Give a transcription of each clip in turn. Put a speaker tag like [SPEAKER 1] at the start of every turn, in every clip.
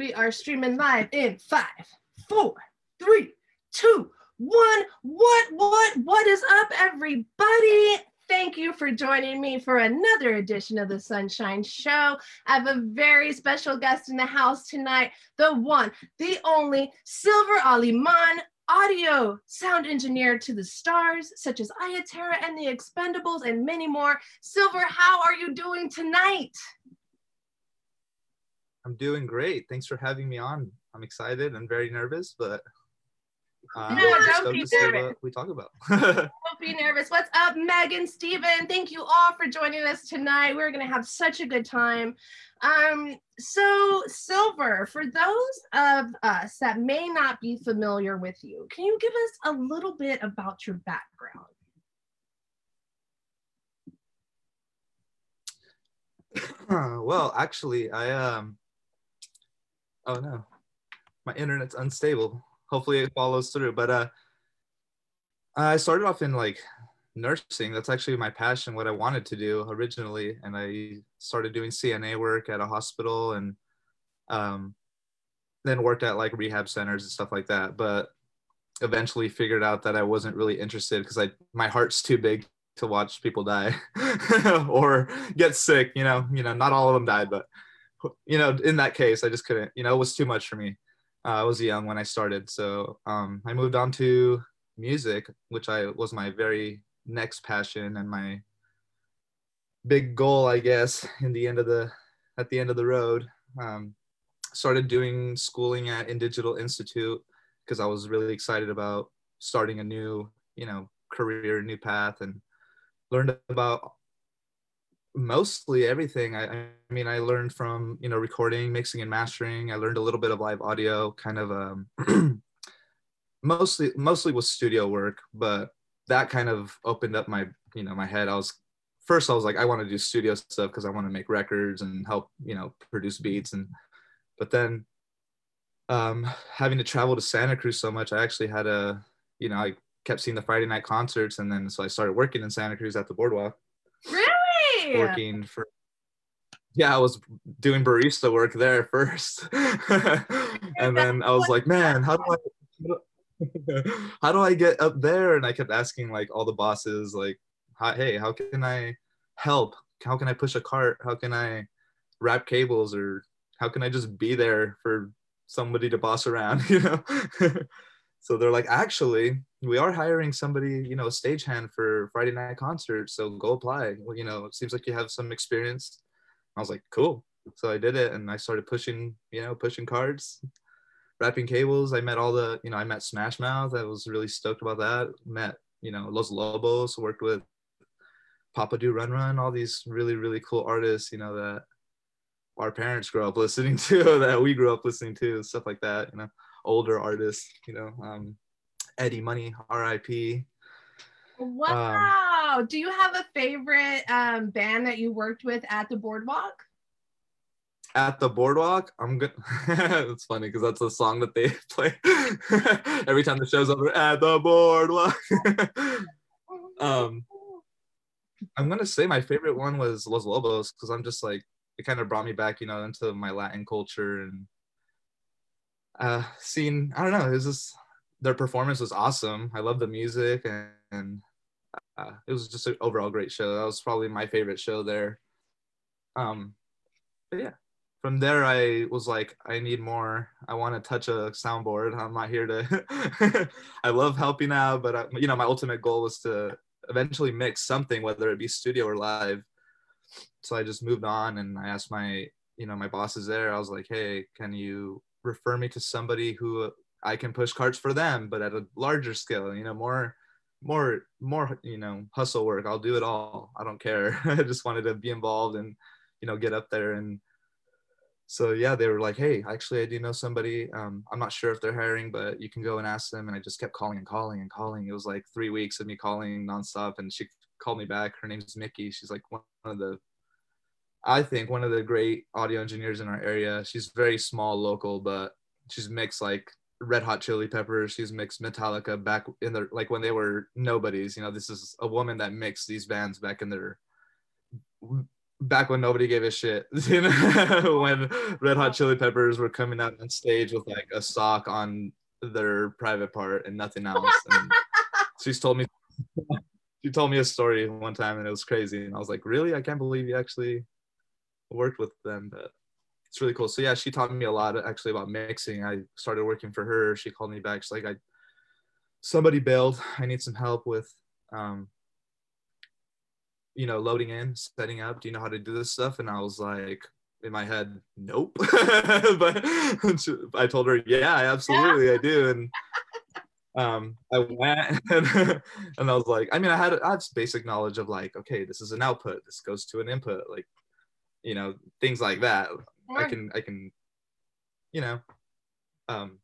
[SPEAKER 1] We are streaming live in five, four, three, two, one. What, what, what is up, everybody? Thank you for joining me for another edition of the Sunshine Show. I have a very special guest in the house tonight, the one, the only Silver Aleman, audio sound engineer to the stars, such as Iya Terra and the Expendables, and many more. Silver, how are you doing tonight?
[SPEAKER 2] I'm doing great. Thanks for having me on. I'm excited and very nervous, but
[SPEAKER 1] uh, no, don't be nervous.
[SPEAKER 2] we talk about.
[SPEAKER 1] don't be nervous. What's up, Megan, Steven? Thank you all for joining us tonight. We're gonna have such a good time. Um, so Silver, for those of us that may not be familiar with you, can you give us a little bit about your background?
[SPEAKER 2] well, actually, I um oh no, my internet's unstable. Hopefully it follows through. But uh, I started off in like nursing. That's actually my passion, what I wanted to do originally. And I started doing CNA work at a hospital and um, then worked at like rehab centers and stuff like that. But eventually figured out that I wasn't really interested because I my heart's too big to watch people die or get sick. You know, you know, not all of them died, but you know, in that case, I just couldn't, you know, it was too much for me. Uh, I was young when I started. So um, I moved on to music, which I was my very next passion and my big goal, I guess, in the end of the, at the end of the road. Um, started doing schooling at In Digital Institute because I was really excited about starting a new, you know, career, new path and learned about mostly everything. I, I, mean i learned from you know recording mixing and mastering. I learned a little bit of live audio kind of um mostly mostly was studio work but that kind of opened up my you know my head. I was first i was like i want to do studio stuff because i want to make records and help you know produce beats and but then um having to travel to santa cruz so much i actually had a you know i kept seeing the friday night concerts and then so i started working in santa cruz at the boardwalk working for yeah, I was doing barista work there first. and then I was like, man, how do I how do I get up there? And I kept asking like all the bosses, like, hey, how can I help? How can I push a cart? How can I wrap cables or how can I just be there for somebody to boss around, you know? So they're like, actually, we are hiring somebody, you know, stagehand for Friday night concert. So go apply. Well, you know, it seems like you have some experience. I was like, cool. So I did it and I started pushing, you know, pushing cards, wrapping cables. I met all the, you know, I met Smash Mouth. I was really stoked about that. Met, you know, Los Lobos, worked with Papa Doo Run Run, all these really, really cool artists, you know, that our parents grew up listening to, that we grew up listening to, stuff like that, you know older artists, you know, um, Eddie Money, R.I.P.
[SPEAKER 1] Wow. Um, Do you have a favorite um, band that you worked with at the Boardwalk?
[SPEAKER 2] At the Boardwalk, I'm good. it's funny because that's the song that they play every time the show's over. At the Boardwalk. um, I'm gonna say my favorite one was Los Lobos because I'm just like it kind of brought me back, you know, into my Latin culture and uh, seeing I don't know, it was just their performance was awesome. I love the music and, and uh, it was just an overall great show. That was probably my favorite show there. Um, but yeah, from there I was like, I need more. I want to touch a soundboard. I'm not here to. I love helping out, but I, you know, my ultimate goal was to eventually mix something, whether it be studio or live. So I just moved on, and I asked my, you know, my bosses there. I was like, hey, can you refer me to somebody who I can push carts for them, but at a larger scale, you know, more, more, more, you know, hustle work. I'll do it all. I don't care. I just wanted to be involved and, you know, get up there. And so, yeah, they were like, Hey, actually, I do know somebody. Um, I'm not sure if they're hiring, but you can go and ask them. And I just kept calling and calling and calling. It was like three weeks of me calling nonstop. And she called me back. Her name is Mickey. She's like one of the I think one of the great audio engineers in our area. She's very small, local, but she's mixed like Red Hot Chili Peppers. She's mixed Metallica back in the like when they were nobodies. You know, this is a woman that mixed these bands back in their back when nobody gave a shit. You know, when Red Hot Chili Peppers were coming out on stage with like a sock on their private part and nothing else. And she's told me she told me a story one time and it was crazy. And I was like, really? I can't believe you actually worked with them. But it's really cool. So yeah, she taught me a lot actually about mixing. I started working for her. She called me back. She's like, I somebody bailed. I need some help with um, you know, loading in, setting up. Do you know how to do this stuff? And I was like, in my head, nope. but I told her, yeah, absolutely, I do. And um, I went and, and I was like, I mean, I had I had basic knowledge of like, okay, this is an output, this goes to an input, like, you know, things like that. I can I can, you know, um,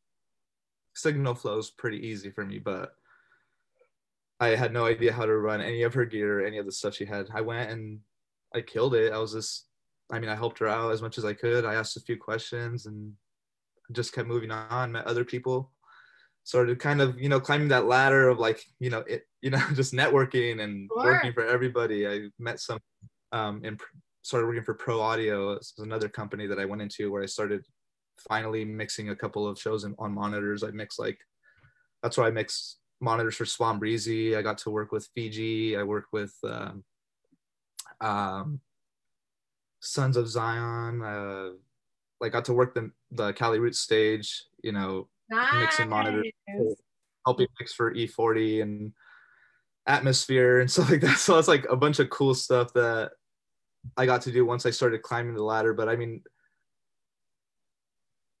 [SPEAKER 2] signal flows pretty easy for me, but I had no idea how to run any of her gear, or any of the stuff she had. I went and I killed it. I was just, I mean, I helped her out as much as I could. I asked a few questions and just kept moving on, met other people, started kind of, you know, climbing that ladder of like, you know, it, you know, just networking and sure. working for everybody. I met some, um, and started working for Pro Audio. This was another company that I went into where I started finally mixing a couple of shows in, on monitors. I mix like, that's where I mix monitors for Swan Breezy. I got to work with Fiji. I worked with um, um, Sons of Zion. Uh, like got to work the the Cali Roots stage. You know, nice. mixing monitors, helping mix for E40 and Atmosphere and stuff like that. So it's like a bunch of cool stuff that I got to do once I started climbing the ladder. But I mean,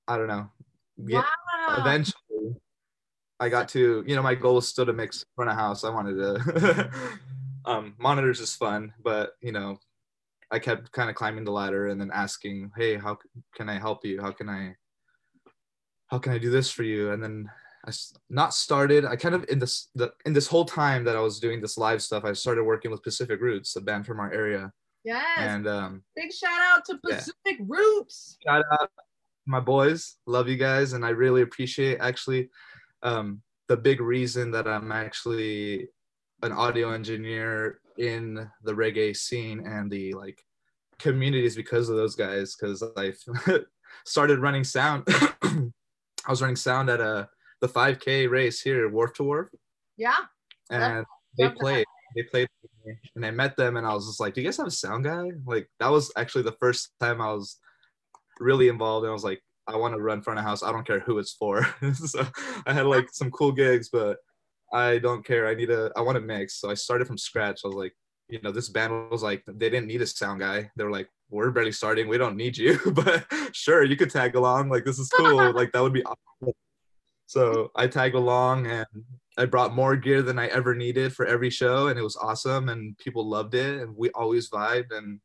[SPEAKER 2] I don't know. Wow. Eventually, I got to, you know, my goal was still to mix front of house. I wanted to, um, monitors is fun, but you know, I kept kind of climbing the ladder and then asking, Hey, how can I help you? How can I, how can I do this for you? And then I not started, I kind of in this, the, in this whole time that I was doing this live stuff, I started working with Pacific Roots, a band from our area.
[SPEAKER 1] Yes.
[SPEAKER 2] And, um,
[SPEAKER 1] big shout out to Pacific yeah. Roots.
[SPEAKER 2] Shout out my boys. Love you guys. And I really appreciate actually, um, the big reason that I'm actually an audio engineer in the reggae scene and the like communities because of those guys because I started running sound. I was running sound at a the 5K race here, Wharf to Wharf.
[SPEAKER 1] Yeah.
[SPEAKER 2] And they played. They played and I met them and I was just like, "Do you guys have a sound guy?" Like that was actually the first time I was really involved and I was like, I want to run front of house. I don't care who it's for. so I had like some cool gigs, but I don't care. I need a, I want to mix. So I started from scratch. I was like, you know, this band was like, they didn't need a sound guy. They were like, we're barely starting. We don't need you, but sure, you could tag along. Like, this is cool. like, that would be awesome. So I tagged along and I brought more gear than I ever needed for every show. And it was awesome. And people loved it. And we always vibed. And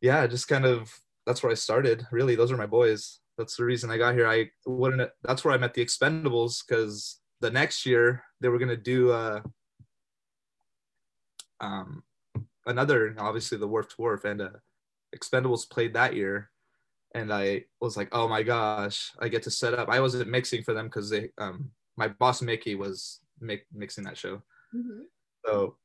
[SPEAKER 2] yeah, just kind of, that's where I started. Really, those are my boys that's the reason I got here. I wouldn't. That's where I met the Expendables because the next year they were gonna do uh, um, another, obviously the Wharf to Wharf, and uh, Expendables played that year, and I was like, oh my gosh, I get to set up. I wasn't mixing for them because they, um, my boss Mickey was mi- mixing that show, mm-hmm. so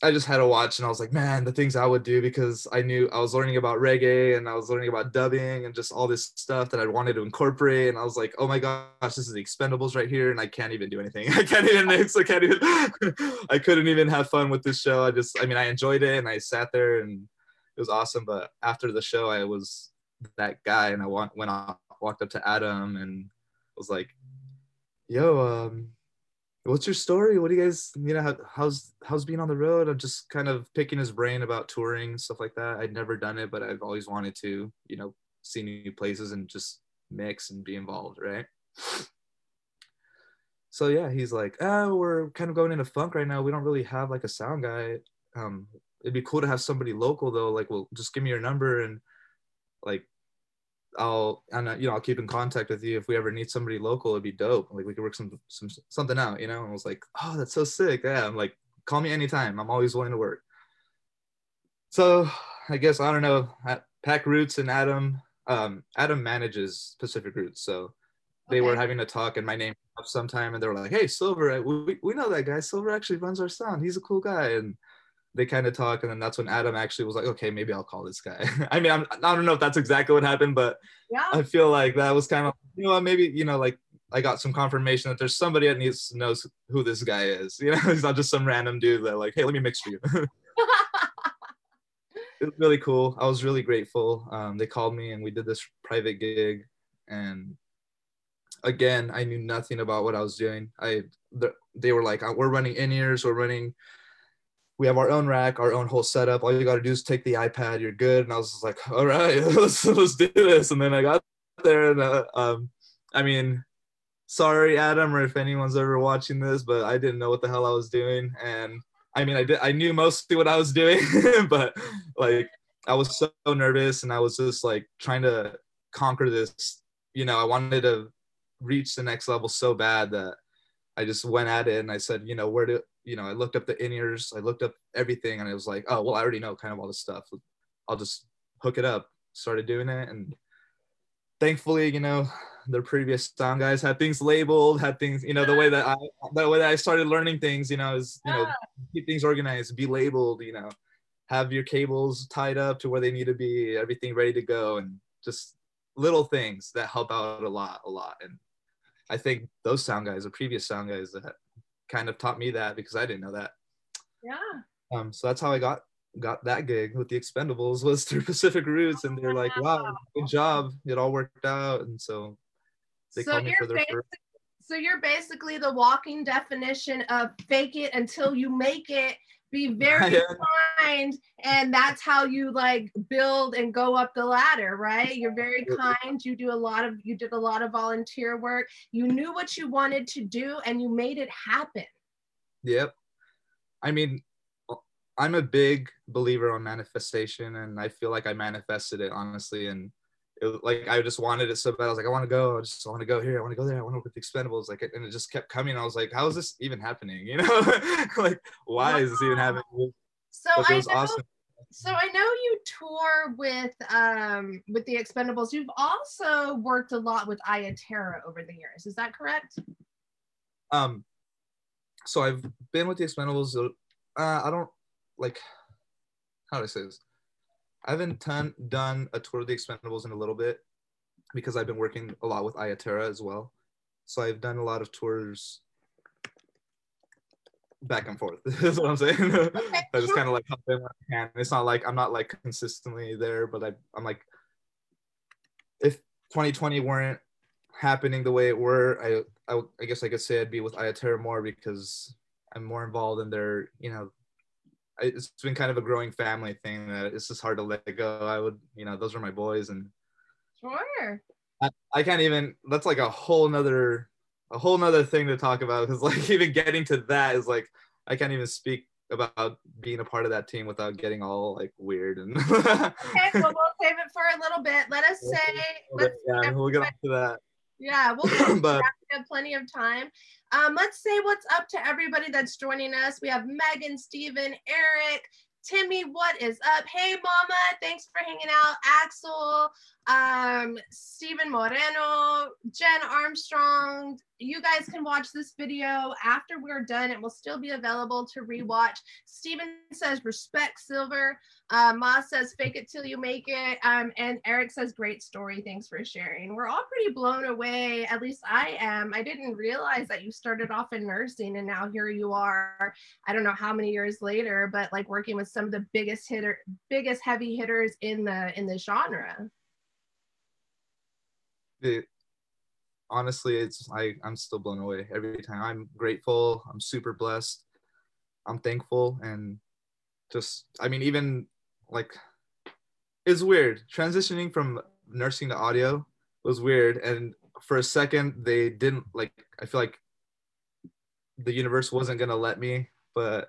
[SPEAKER 2] I just had to watch and I was like, man, the things I would do because I knew I was learning about reggae and I was learning about dubbing and just all this stuff that I wanted to incorporate. And I was like, oh my gosh, this is the expendables right here. And I can't even do anything. I can't even mix. I can't even, I couldn't even have fun with this show. I just, I mean, I enjoyed it and I sat there and it was awesome. But after the show, I was that guy and I went off, walked up to Adam and was like, yo, um, what's your story? What do you guys, you know, how, how's how's being on the road? I'm just kind of picking his brain about touring stuff like that. I'd never done it, but I've always wanted to, you know, see new places and just mix and be involved, right? So yeah, he's like, oh, we're kind of going into funk right now. We don't really have like a sound guy. Um, it'd be cool to have somebody local though. Like, well, just give me your number and like I'll and you know I'll keep in contact with you if we ever need somebody local. It'd be dope. Like we could work some some something out, you know. And I was like, oh, that's so sick. Yeah, I'm like, call me anytime. I'm always willing to work. So I guess I don't know. Pack Roots and Adam. Um, Adam manages Pacific Roots, so they okay. were having a talk, and my name up sometime, and they were like, "Hey, Silver, we, we know that guy. Silver actually runs our sound. He's a cool guy." And they kind of talk, and then that's when Adam actually was like, okay, maybe I'll call this guy. I mean, I'm, I don't know if that's exactly what happened, but
[SPEAKER 1] Yeah.
[SPEAKER 2] I feel like that was kind of you know maybe you know like I got some confirmation that there's somebody that needs to know who this guy is. You know, he's not just some random dude that like, hey, let me mix for you. it was really cool. I was really grateful. Um, they called me and we did this private gig, and again, I knew nothing about what I was doing. I they were like, we're running in ears, we're running. We have our own rack, our own whole setup. All you got to do is take the iPad. You're good. And I was like, all right, let's let's do this. And then I got there, and uh, um, I mean, sorry, Adam, or if anyone's ever watching this, but I didn't know what the hell I was doing, and I mean, I did. I knew mostly what I was doing, but like I was so nervous, and I was just like trying to conquer this. You know, I wanted to reach the next level so bad that I just went at it, and I said, you know, where do you know? I looked up the in ears, I looked up everything, and I was like, oh well, I already know kind of all this stuff. I'll just hook it up. Started doing it, and thankfully, you know, the previous sound guys had things labeled, had things, you know, the way that I the way that I started learning things, you know, is you know, keep things organized, be labeled, you know, have your cables tied up to where they need to be, everything ready to go, and just little things that help out a lot, a lot. And I think those sound guys, the previous sound guys that kind of taught me that because I didn't know that.
[SPEAKER 1] Yeah.
[SPEAKER 2] Um, so that's how I got got that gig with the Expendables was through Pacific Roots, and they're like, "Wow, good job! It all worked out." And so they
[SPEAKER 1] So
[SPEAKER 2] called me for their first.
[SPEAKER 1] So you're basically the walking definition of fake it until you make it. Be very kind, and that's how you like build and go up the ladder, right? You're very kind. You do a lot of you did a lot of volunteer work. You knew what you wanted to do, and you made it happen.
[SPEAKER 2] Yep. I mean, I'm a big believer on manifestation, and I feel like I manifested it honestly. And it, like I just wanted it so bad. I was like, I want to go. I just want to go here. I want to go there. I want to work with the Expendables. Like, and it just kept coming. I was like, how is this even happening? You know, like why is this even happening?
[SPEAKER 1] So
[SPEAKER 2] But
[SPEAKER 1] I know.
[SPEAKER 2] awesome.
[SPEAKER 1] So I know you tour with um with the Expendables. You've also worked a lot with Iya Terra over the years. Is that correct?
[SPEAKER 2] Um, so I've been with the Expendables. Uh, I don't like how do I say this? I haven't done done a tour of the Expendables in a little bit because I've been working a lot with Iya Terra as well. So I've done a lot of tours back and forth. That's what I'm saying. I just
[SPEAKER 1] sure.
[SPEAKER 2] kind of like hop in when I can. It's not like I'm not like consistently there, but I, I'm like, if 2020 weren't happening the way it were, I, I, I guess I could say I'd be with Iya Terra more because I'm more involved in their, you know, it's been kind of a growing family thing that it's just hard to let go. I would, you know, those are my boys, and
[SPEAKER 1] Sure.
[SPEAKER 2] I, I can't even. That's like a whole nother, a whole nother thing to talk about because like even getting to that is like I can't even speak about being a part of that team without getting all like weird and.
[SPEAKER 1] Okay, well we'll save it for a little bit. Let us say let's
[SPEAKER 2] yeah, we'll get on to that.
[SPEAKER 1] Yeah, we'll
[SPEAKER 2] but
[SPEAKER 1] we have plenty of time. Um, let's say what's up to everybody that's joining us. We have Megan, Steven, Eric, Timmy, what is up? Hey, Mama, thanks for hanging out. Axel, um, Stephen Moreno, Jen Armstrong. You guys can watch this video after we're done. It will still be available to rewatch. Stephen says, respect Silver. Uh, Ma says, fake it till you make it. Um, and Eric says, great story. Thanks for sharing. We're all pretty blown away. At least I am. I didn't realize that you started off in nursing and now here you are. I don't know how many years later, but like working with some of the biggest hitter, biggest heavy hitters in the in the genre.
[SPEAKER 2] It, honestly, it's I I'm still blown away every time. I'm grateful. I'm super blessed. I'm thankful, and just I mean, even like it's weird transitioning from nursing to audio was weird, and for a second they didn't like. I feel like the universe wasn't gonna let me, but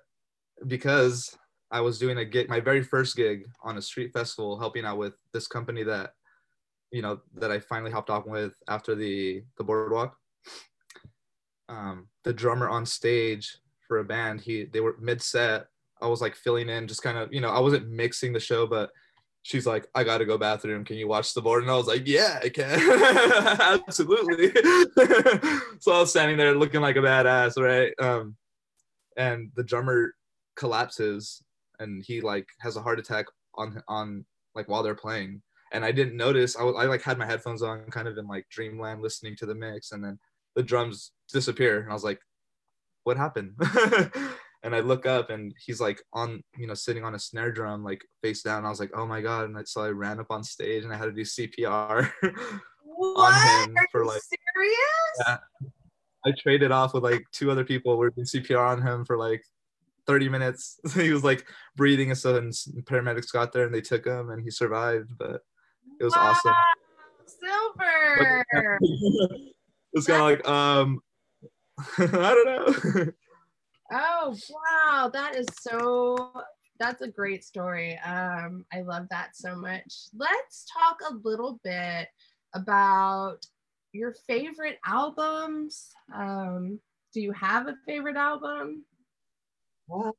[SPEAKER 2] because I was doing a gig, my very first gig on a street festival, helping out with this company that you know that I finally hopped off with after the the boardwalk. Um, the drummer on stage for a band, he they were mid set. I was like filling in, just kind of you know I wasn't mixing the show, but she's like, I gotta go bathroom. Can you watch the board? And I was like, Yeah, I can, absolutely. so I was standing there looking like a badass, right? Um, and the drummer collapses and he like has a heart attack on on like while they're playing and i didn't notice I, I like had my headphones on kind of in like dreamland listening to the mix and then the drums disappear and i was like what happened and i look up and he's like on you know sitting on a snare drum like face down i was like oh my god and I, so i ran up on stage and i had to do cpr
[SPEAKER 1] What?
[SPEAKER 2] on him
[SPEAKER 1] Are
[SPEAKER 2] for
[SPEAKER 1] you
[SPEAKER 2] like
[SPEAKER 1] serious?
[SPEAKER 2] yeah. I traded off with like two other people. We are doing CPR on him for like 30 minutes. he was like breathing and stuff, and paramedics got there and they took him and he survived. But it was
[SPEAKER 1] Wow,
[SPEAKER 2] awesome.
[SPEAKER 1] Silver.
[SPEAKER 2] it's kind of like um, I don't know.
[SPEAKER 1] Oh wow, that is so that's a great story. Um, I love that so much. Let's talk a little bit about your favorite albums. Um, do you have a favorite album?
[SPEAKER 2] Well,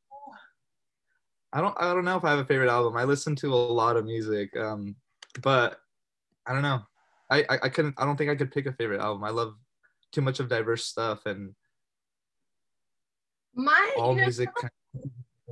[SPEAKER 2] I don't I don't know if I have a favorite album. I listen to a lot of music, um, but I don't know. I, I I couldn't. I don't think I could pick a favorite album. I love too much of diverse stuff and
[SPEAKER 1] My
[SPEAKER 2] all
[SPEAKER 1] you know,
[SPEAKER 2] music.
[SPEAKER 1] some of-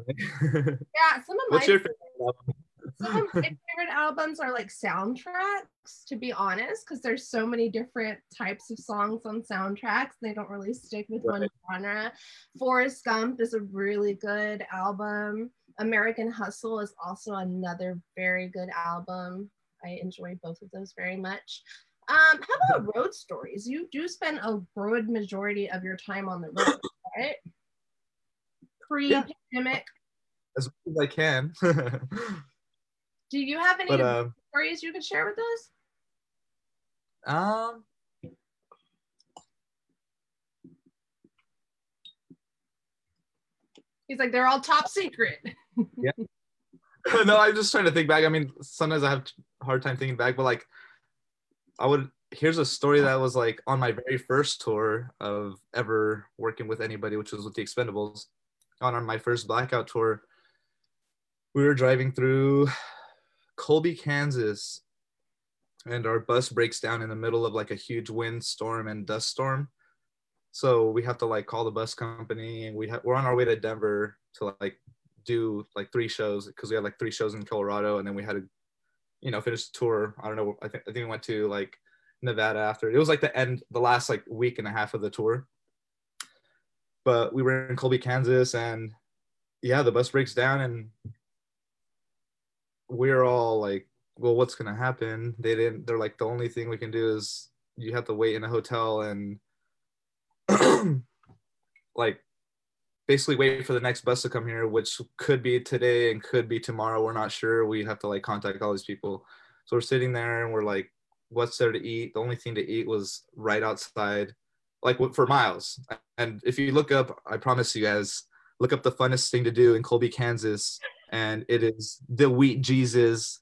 [SPEAKER 1] yeah, some of my
[SPEAKER 2] your favorite album?
[SPEAKER 1] some of my favorite albums are like soundtracks, to be honest, because there's so many different types of songs on soundtracks. They don't really stick with one
[SPEAKER 2] Right.
[SPEAKER 1] genre. Forrest Gump is a really good album. American Hustle is also another very good album. I enjoy both of those very much. Um, how about road stories? You do spend a broad majority of your time on the road, right? Pre-pandemic.
[SPEAKER 2] as much as I can.
[SPEAKER 1] Do you have any
[SPEAKER 2] but um,
[SPEAKER 1] stories you can share with us?
[SPEAKER 2] um,
[SPEAKER 1] He's like, they're all top secret.
[SPEAKER 2] no, I'm just trying to think back. I mean, sometimes I have a hard time thinking back, but like, I would. Here's a story that was like on my very first tour of ever working with anybody, which was with the Expendables. On our, my first blackout tour, we were driving through Colby, Kansas, and our bus breaks down in the middle of like a huge windstorm and dust storm. So we have to like call the bus company, and we ha- we're on our way to Denver to like do like three shows because we had like three shows in Colorado, and then we had to, you know, finish the tour. I don't know. I think I think we went to like Nevada after. It was like the end, the last like week and a half of the tour. But we were in Colby, Kansas, and yeah, the bus breaks down, and we're all like, "Well, what's gonna happen?" They didn't. They're like, "The only thing we can do is you have to wait in a hotel and." like basically wait for the next bus to come here, which could be today and could be tomorrow. We're not sure. We have to like contact all these people. So we're sitting there and we're like, what's there to eat? The only thing to eat was right outside, like for miles. And if you look up, I promise you guys, look up the funnest thing to do in Colby, Kansas, and it is the Wheat Jesus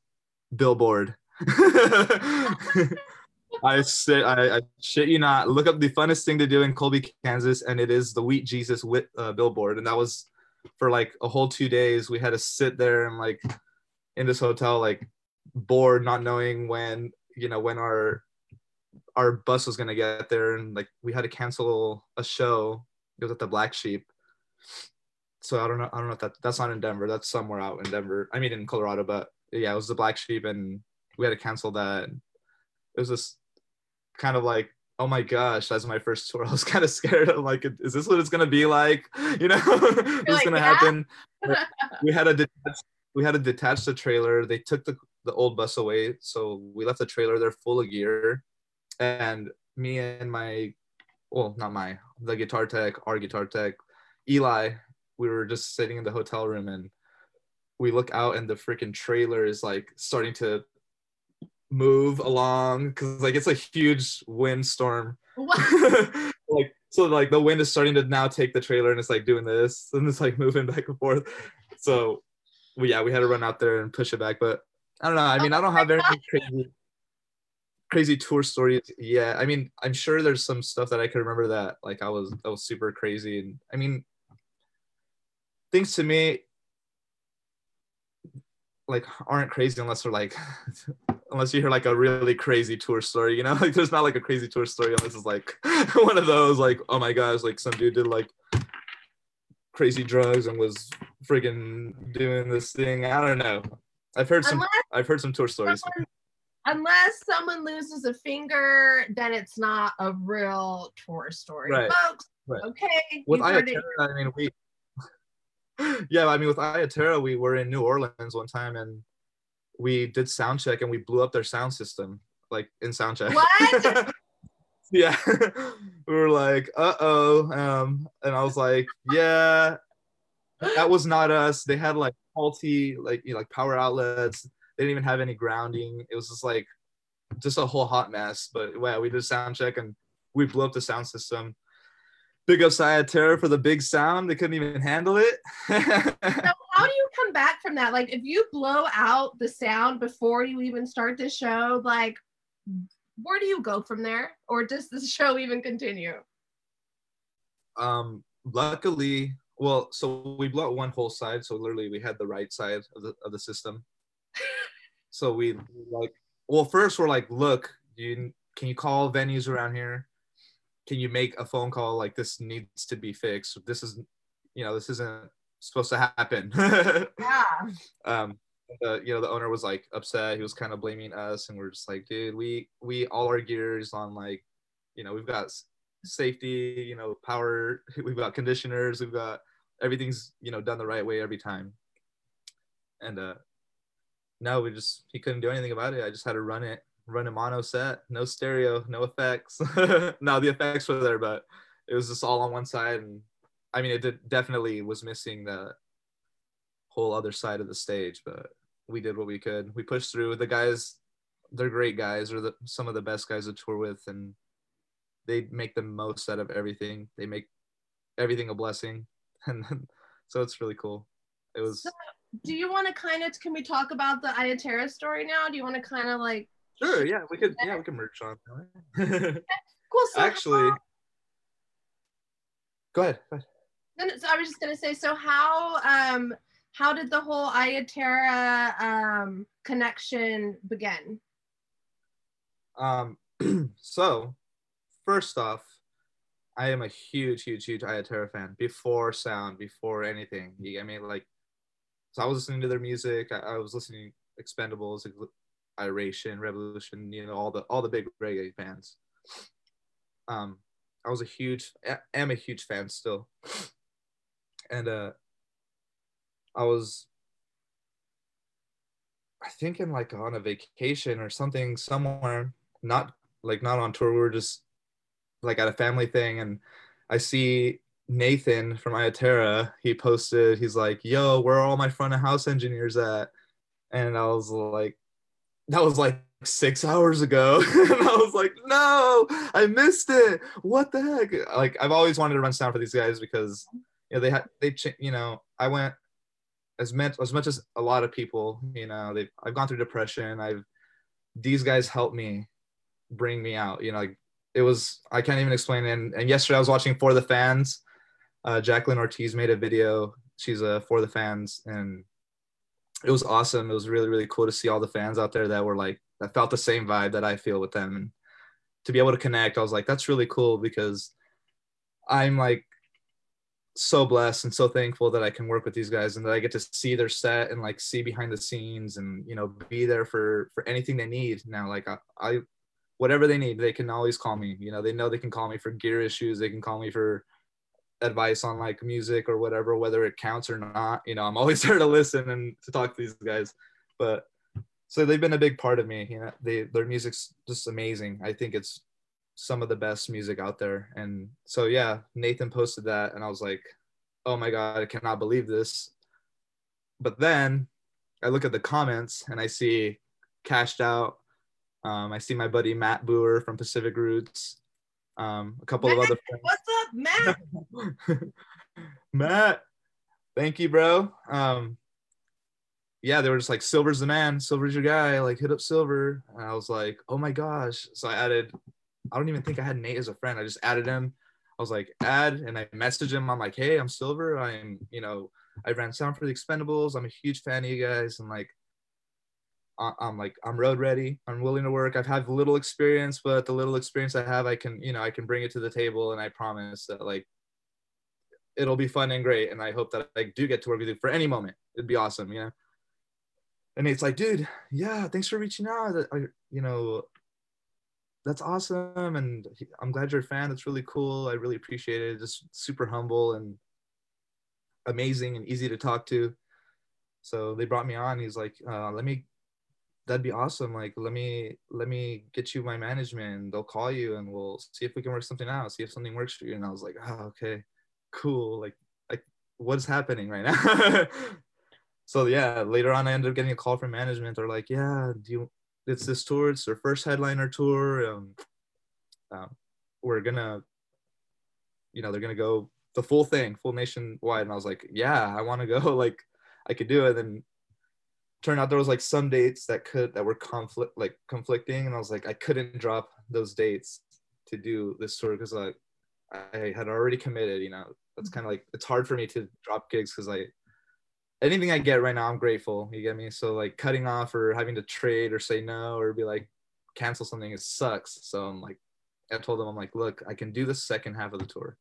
[SPEAKER 2] billboard. I say, I, I shit you not. Look up the funnest thing to do in Colby, Kansas, and it is the Wheat Jesus wit, uh, billboard. And that was for like a whole two days. We had to sit there and like in this hotel, like bored, not knowing when you know when our our bus was gonna get there, and like we had to cancel a show. It was at the Black Sheep. So I don't know. I don't know if that that's not in Denver. That's somewhere out in Denver. I mean in Colorado, but yeah, it was the Black Sheep, and we had to cancel that. It was just kind of like oh my gosh, that's my first tour. I was kind of scared. I'm like, is this what it's gonna be like? You know, what's
[SPEAKER 1] like,
[SPEAKER 2] gonna
[SPEAKER 1] "Yeah."
[SPEAKER 2] happen? We had a detach, we had to detach the trailer. They took the, the old bus away, so we left the trailer there full of gear. And me and my, well, not my, the guitar tech, our guitar tech, Eli, we were just sitting in the hotel room and we look out and the freaking trailer is like starting to move along because like it's a huge windstorm. Like so like the wind is starting to now take the trailer and it's like doing this and it's like moving back and forth. So we yeah we had to run out there and push it back but i don't know. I mean i don't have very crazy crazy tour stories yeah i mean i'm sure there's some stuff that i could remember that like i was that was super crazy and i mean things to me like aren't crazy unless they're like unless you hear like a really crazy tour story you know like there's not like a crazy tour story unless it's like one of those like oh my gosh like some dude did like crazy drugs and was friggin' doing this thing. I don't know. I've heard some.
[SPEAKER 1] Unless
[SPEAKER 2] I've heard some tour stories.
[SPEAKER 1] someone, unless someone loses a finger, then it's not a real tour story,
[SPEAKER 2] Right,
[SPEAKER 1] folks.
[SPEAKER 2] right.
[SPEAKER 1] Okay,
[SPEAKER 2] With
[SPEAKER 1] you heard it
[SPEAKER 2] I mean, we. yeah, I mean, with Iya Terra, we were in New Orleans one time and we did sound check and we blew up their sound system, like in sound check.
[SPEAKER 1] What?
[SPEAKER 2] yeah, we were like, uh oh, um, and I was like, yeah, that was not us. They had like faulty, like you know, like power outlets. They didn't even have any grounding. It was just like, just a whole hot mess. But yeah, we did sound check and we blew up the sound system. Big up Terror for the big sound. They couldn't even handle it.
[SPEAKER 1] So how do you come back from that? Like if you blow out the sound before you even start the show, like where do you go from there? Or does the show even continue?
[SPEAKER 2] um, luckily, well, so we blew out one whole side. So literally, we had the right side of the of the system. so we like, well, first we're like, look, you can you call venues around here? Can you make a phone call? Like this needs to be fixed. This is, you know, this isn't supposed to happen.
[SPEAKER 1] Yeah.
[SPEAKER 2] um the you know the owner was like upset he was kind of blaming us and we're just like dude we we all our gears on like you know we've got safety you know power we've got conditioners we've got everything's you know done the right way every time and uh no we just he couldn't do anything about it i just had to run it run a mono set no stereo no effects. No the effects were there but it was just all on one side and i mean it did, definitely was missing the whole other side of the stage but we did what we could. We pushed through. The guys they're great guys the, some of the best guys to tour with and they make the most out of everything. They make everything a blessing and then, so it's really cool. It was
[SPEAKER 1] So- Do you want to kind of can we talk about the Iya Terra story now? Do you want to kind of like
[SPEAKER 2] sure yeah we could yeah we can merge on
[SPEAKER 1] cool so
[SPEAKER 2] actually go ahead, go ahead.
[SPEAKER 1] Then so I was just gonna say, so how um how did the whole Iya Terra um connection begin?
[SPEAKER 2] Um, so first off, I am a huge, huge, huge Iya Terra fan. Before sound, before anything, you get me? Like, so I was listening to their music. I, I was listening to Expendables, Iration, Revolution. You know, all the all the big reggae bands. Um, I was a huge, am a huge fan still, and uh, I was I think in like on a vacation or something somewhere, not like not on tour. We were just like at a family thing, and I see Nathan from Iya Terra. He posted, he's like, "Yo, where are all my front of house engineers at?" And I was like, "That was like six hours ago." and I was like, "No, I missed it. What the heck?" Like I've always wanted to run sound for these guys because you know they had they ch- you know I went as much as much as a lot of people you know they've, i've gone through depression i've these guys helped me bring me out you know like it was i can't even explain and, and yesterday i was watching for the fans uh, jacqueline ortiz made a video she's a for the fans and it was awesome. It was really really cool to see all the fans out there that were like that felt the same vibe that i feel with them. And to be able to connect i was like that's really cool because i'm like so blessed and so thankful that I can work with these guys and that I get to see their set and like see behind the scenes and you know be there for for anything they need. Now like I, I whatever they need they can always call me. You know they know they can call me for gear issues. They can call me for advice on like music or whatever whether it counts or not you know I'm always there to listen and to talk to these guys but so they've been a big part of me you know they their music's just amazing I think it's some of the best music out there. And so yeah, Nathan posted that and I was like, oh my God, I cannot believe this. But then I look at the comments and I see cashed out. Um, I see my buddy Matt Boer from Pacific Roots. Um, a couple of other friends.
[SPEAKER 1] What's Matt?
[SPEAKER 2] Matt, thank you, bro. Um, yeah, they were just like, Silver's the man, Silver's your guy, like hit up Silver. And I was like, oh my gosh. So I added, I don't even think I had Nate as a friend. I just added him. I was like, add, and I messaged him. I'm like, hey, I'm Silver. I'm, you know, I ran sound for the Expendables. I'm a huge fan of you guys. And like, I'm like, I'm road ready. I'm willing to work. I've had little experience, but the little experience I have, I can, you know, I can bring it to the table. And I promise that like, it'll be fun and great. And I hope that I do get to work with you for any moment. It'd be awesome, you know. And it's like, dude, yeah, thanks for reaching out. I, you know, that's awesome, and I'm glad you're a fan. That's really cool. I really appreciate it. Just super humble and amazing and easy to talk to. So they brought me on. He's like, uh, let me that'd be awesome. Like, let me let me get you my management. They'll call you and we'll see if we can work something out. See if something works for you. And I was like, oh, okay, cool. Like, like what's happening right now? so yeah, later on, I ended up getting a call from management. They're like, yeah, do you? It's this tour. It's their first headliner tour. Um, um, we're gonna, you know, they're gonna go the full thing, full nationwide. And I was like, yeah, I want to go. Like, I could do it. And turned out there was like some dates that could that were conflict like conflicting and i was like i couldn't drop those dates to do this tour because like i had already committed you know? That's kind of like it's hard for me to drop gigs because i anything i get right now i'm grateful you get me? So like cutting off or having to trade or say no or be like cancel something it sucks. So i'm like i told them i'm like look i can do the second half of the tour.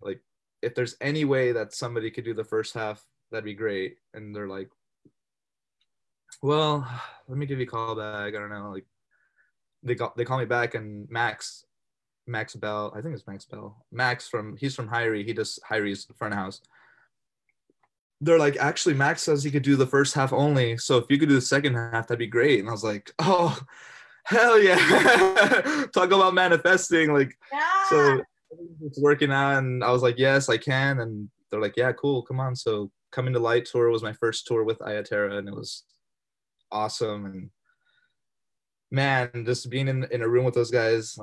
[SPEAKER 2] Like if there's any way that somebody could do the first half that'd be great. And they're like well, let me give you a call back. I don't know. Like they got they call me back and Max, Max Bell, I think it's Max Bell. Max from he's from HIRIE. He does HIRIE's front house. They're like, actually, Max says he could do the first half only. So if you could do the second half, that'd be great. And I was like, oh, hell yeah. Talk about manifesting. Like, yeah. so it's working out. And I was like, yes, I can. And they're like, yeah, cool. Come on. So coming to light tour was my first tour with Iya Terra. And it was awesome. And man just being in, in a room with those guys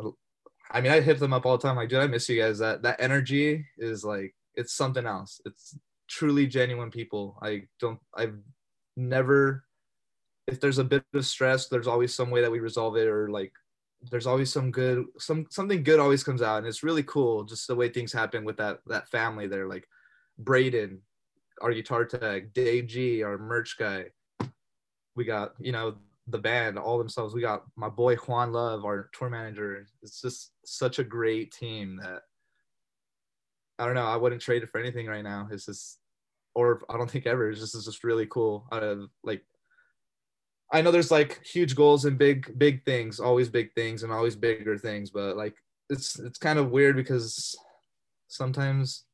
[SPEAKER 2] i mean i hit them up all the time. Like dude i miss you guys. That that energy is like it's something else. It's truly genuine people. I don't i've never if there's a bit of stress there's always some way that we resolve it or like there's always some good some something good always comes out. And it's really cool just the way things happen with that that family there. Like braden our guitar tech dave g our merch guy we got you know the band all themselves we got my boy juan love our tour manager. It's just such a great team that i don't know i wouldn't trade it for anything right now. It's just or i don't think ever. It's just it's just really cool like i know there's like huge goals and big big things always big things and always bigger things but like it's it's kind of weird because sometimes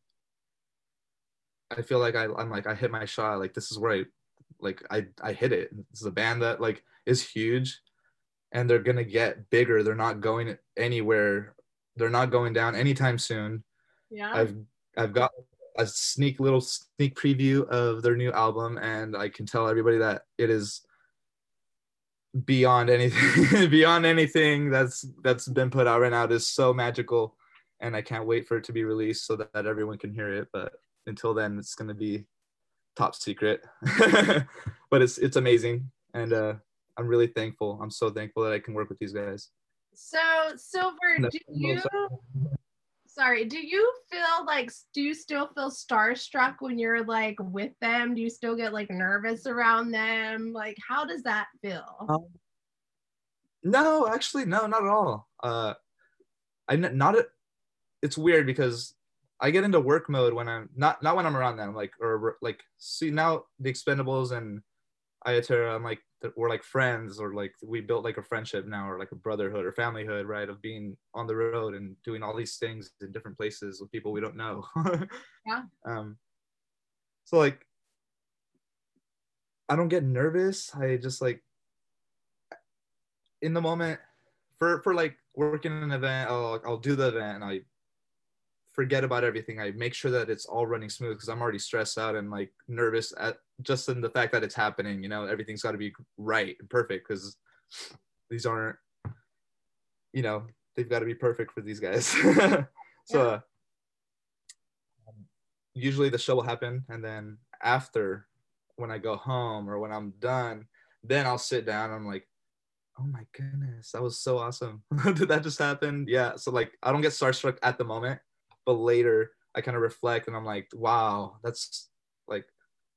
[SPEAKER 2] i feel like I, i'm like i hit my shot like this is where i like I I hit it. It's a band that like is huge, and they're gonna get bigger. They're not going anywhere. They're not going down anytime soon.
[SPEAKER 1] Yeah.
[SPEAKER 2] I've I've got a sneak little sneak preview of their new album, and I can tell everybody that it is beyond anything beyond anything that's that's been put out right now. It is so magical, and I can't wait for it to be released so that, that everyone can hear it. But until then, it's gonna be top secret but it's it's amazing. And uh i'm really thankful. I'm so thankful that i can work with these guys.
[SPEAKER 1] So silver do you sorry do you feel like do you still feel starstruck when you're like with them? Do you still get like nervous around them? Like how does that feel? Um,
[SPEAKER 2] no actually no not at all. Uh i not a, it's weird because I get into work mode when I'm not not when I'm around them, like or like see now the Expendables and Terra, I'm like we're like friends or like we built like a friendship now or like a brotherhood or familyhood, right? Of being on the road and doing all these things in different places with people we don't know.
[SPEAKER 1] yeah.
[SPEAKER 2] Um. So like, I don't get nervous. I just like in the moment for for like working an event. I'll I'll do the event and I forget about everything. I make sure that it's all running smooth because I'm already stressed out and like nervous at just in the fact that it's happening. You know, everything's got to be right and perfect because these aren't, you know, they've got to be perfect for these guys. so uh, usually the show will happen, and then after, when I go home or when I'm done, then I'll sit down. I'm like, oh my goodness, that was so awesome. Did that just happen? Yeah. So like I don't get starstruck at the moment but later I kind of reflect and I'm like, wow, that's like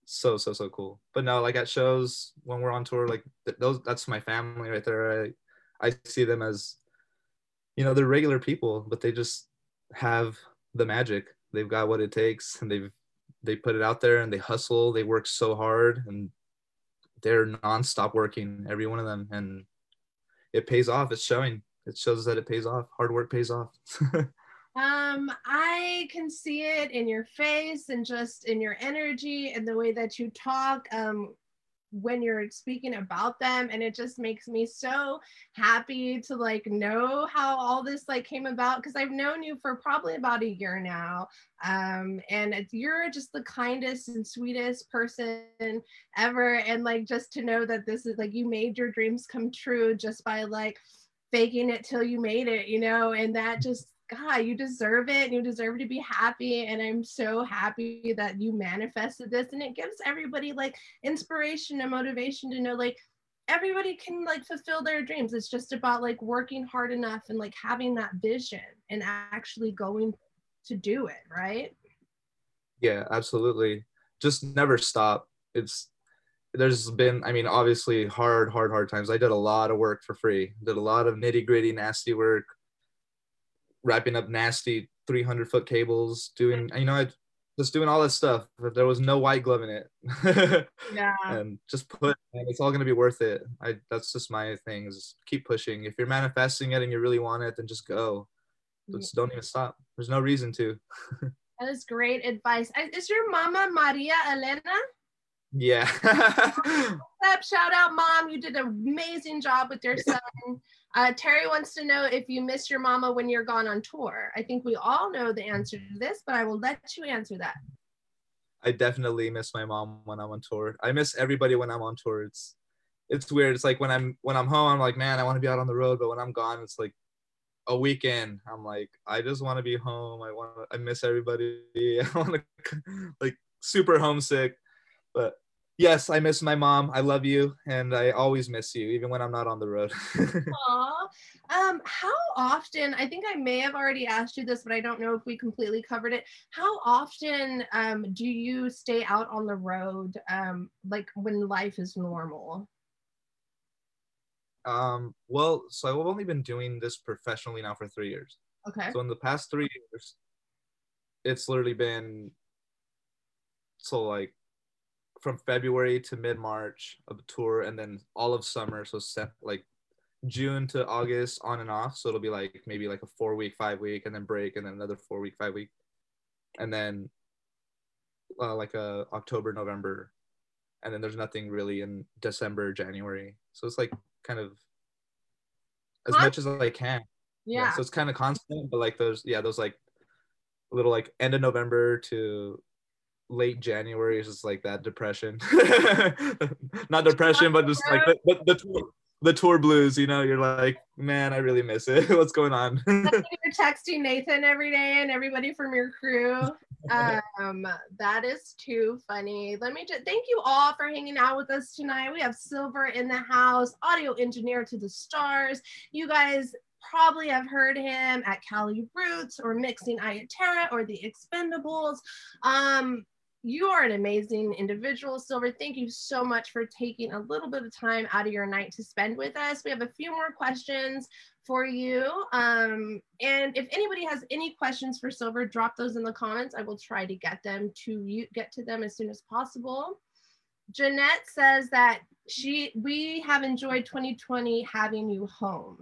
[SPEAKER 2] so so so cool. But no, like at shows when we're on tour, like th- those that's my family right there. I I see them as, you know, they're regular people, but they just have the magic. they've got what it takes and they've they put it out there and they hustle they work so hard and they're nonstop working every one of them and it pays off it's showing it shows that it pays off hard work pays off
[SPEAKER 1] um i can see it in your face and just in your energy and the way that you talk um when you're speaking about them and it just makes me so happy to like know how all this like came about because I've known you for probably about a year now um and you're just the kindest and sweetest person ever and like just to know that this is like you made your dreams come true just by like faking it till you made it you know and that just God, you deserve it. You deserve to be happy. And I'm so happy that you manifested this. And it gives everybody like inspiration and motivation to know like everybody can like fulfill their dreams. It's just about like working hard enough and like having that vision and actually going to do it, right?
[SPEAKER 2] Yeah, absolutely. Just never stop. It's there's been, I mean, obviously hard, hard, hard times. I did a lot of work for free, did a lot of nitty gritty, nasty work wrapping up nasty 300 foot cables, doing, you know, I just doing all this stuff. But there was no white glove in it.
[SPEAKER 1] yeah.
[SPEAKER 2] And just put, and it's all going to be worth it. I, that's just my thing is keep pushing. If you're manifesting it and you really want it, then just go. Just don't even stop. There's no reason to.
[SPEAKER 1] that is great advice. Is your mama Maria Elena?
[SPEAKER 2] Yeah.
[SPEAKER 1] Shout out, mom. You did an amazing job with your son. Uh, Terry wants to know if you miss your mama when you're gone on tour. I think we all know the answer to this, but I will let you answer that.
[SPEAKER 2] I definitely miss my mom when I'm on tour. I miss everybody when I'm on tour. It's it's weird. It's like when I'm when I'm home, I'm like, man, I want to be out on the road. But when I'm gone, it's like a weekend. I'm like, I just want to be home. I want. I miss everybody. I want to like super homesick. But yes, I miss my mom. I love you, and I always miss you, even when I'm not on the road.
[SPEAKER 1] Aww. Um, how often? I think I may have already asked you this, but I don't know if we completely covered it. How often um, do you stay out on the road, um, like when life is normal?
[SPEAKER 2] Um, well, so I've only been doing this professionally now for three years.
[SPEAKER 1] Okay.
[SPEAKER 2] So in the past three years, it's literally been so like from February to mid March of the tour, and then all of summer. So set like June to August on and off. So it'll be like maybe like a four week, five week, and then break, and then another four week, five week, and then uh, like a October, November, and then there's nothing really in December, January. So it's like kind of as much as I can.
[SPEAKER 1] Yeah. yeah
[SPEAKER 2] so it's kind of constant, but like those, yeah, those like little like end of November to late January is just like that depression. Not depression, but just like the, the, the, tour, the tour blues, you know, you're like, man, I really miss it. What's going on?
[SPEAKER 1] you're texting Nathan every day and everybody from your crew. Um, that is too funny. Let me just thank you all for hanging out with us tonight. We have Silver in the house, audio engineer to the stars. You guys probably have heard him at Cali Roots or mixing Iya Terra or the Expendables. Um, you are an amazing individual, Silver. Thank you so much for taking a little bit of time out of your night to spend with us. We have a few more questions for you. Um, and if anybody has any questions for Silver, drop those in the comments. I will try to get them to you, get to them as soon as possible. Jeanette says that she we have enjoyed 2020 having you home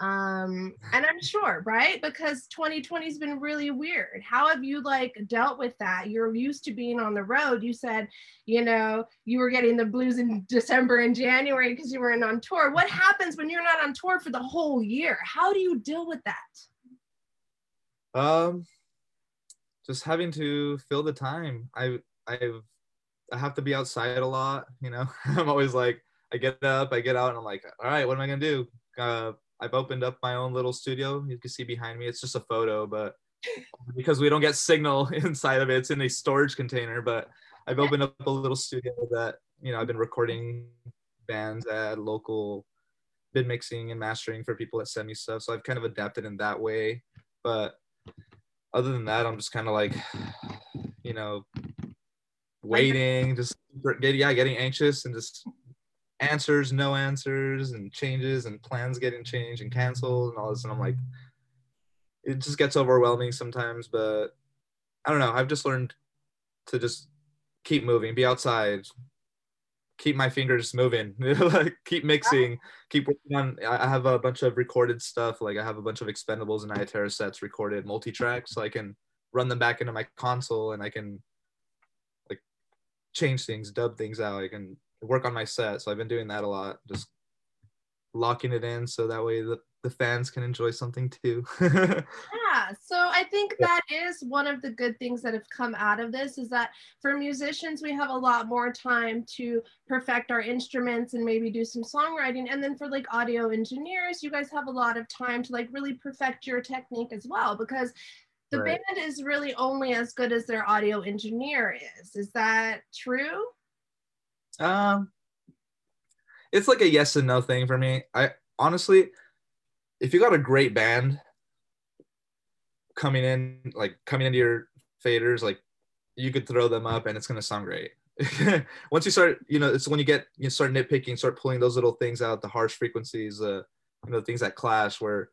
[SPEAKER 1] um and i'm sure right? Because 2020 has been really weird. How have you like dealt with that? You're used to being on the road. You said you know you were getting the blues in december and january because you weren't on tour. What happens when you're not on tour for the whole year? How do you deal with that?
[SPEAKER 2] Um just having to fill the time. I i've i have to be outside a lot you know? I'm always like i get up i get out and i'm like all right what am i gonna do? Uh I've opened up my own little studio. You can see behind me. It's just a photo, but because we don't get signal inside of it, it's in a storage container. But I've opened up a little studio that you know I've been recording bands at local, been mixing and mastering for people that send me stuff. So I've kind of adapted in that way. But other than that, I'm just kind of like, you know, waiting, just yeah, getting anxious and just answers, no answers, and changes and plans getting changed and canceled and all this. And I'm like, it just gets overwhelming sometimes. But I don't know. I've just learned to just keep moving, be outside, keep my fingers moving, like keep mixing, keep working on. I have a bunch of recorded stuff. Like I have a bunch of expendables and Iya Terra sets recorded multi tracks, so I can run them back into my console and I can like change things, dub things out. I can work on my set. So I've been doing that a lot, just locking it in so that way the, the fans can enjoy something too.
[SPEAKER 1] yeah so i think that is one of the good things that have come out of this is that for musicians we have a lot more time to perfect our instruments and maybe do some songwriting and then for like audio engineers you guys have a lot of time to like really perfect your technique as well because the right. band is really only as good as their audio engineer is is that true
[SPEAKER 2] um it's like a yes and no thing for me i honestly if you got a great band coming in, like coming into your faders, like you could throw them up and it's gonna sound great. Once you start, you know, it's when you get you start nitpicking, start pulling those little things out, the harsh frequencies, uh, you know, things that clash, where,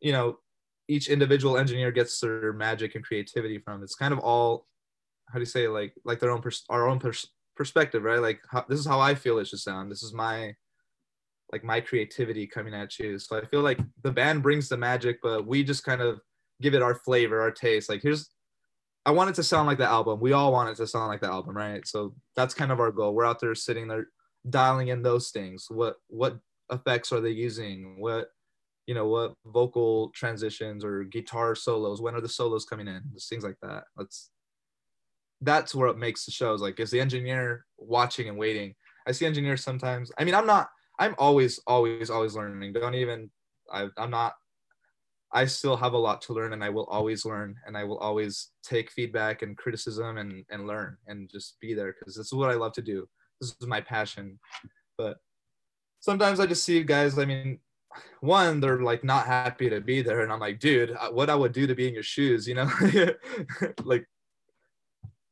[SPEAKER 2] you know, each individual engineer gets their magic and creativity from. It's kind of all, how do you say, like like their own pers- our own pers- perspective, right? Like how, this is how I feel it should sound. This is my like my creativity coming at you. So I feel like the band brings the magic, but we just kind of give it our flavor, our taste. Like here's I want it to sound like the album. We all want it to sound like the album, right? So that's kind of our goal. We're out there sitting there dialing in those things. What what effects are they using? What you know, what vocal transitions or guitar solos? When are the solos coming in? Just things like that. That's that's where it makes the shows. Like is the engineer watching and waiting? I see engineers sometimes. I mean, I'm not I'm always, always, always learning. Don't even, I, I'm not, I still have a lot to learn and I will always learn and I will always take feedback and criticism and, and learn and just be there because this is what I love to do. This is my passion. But sometimes I just see guys, I mean, one, they're like not happy to be there. And I'm like, dude, uh, what I would do to be in your shoes, you know? like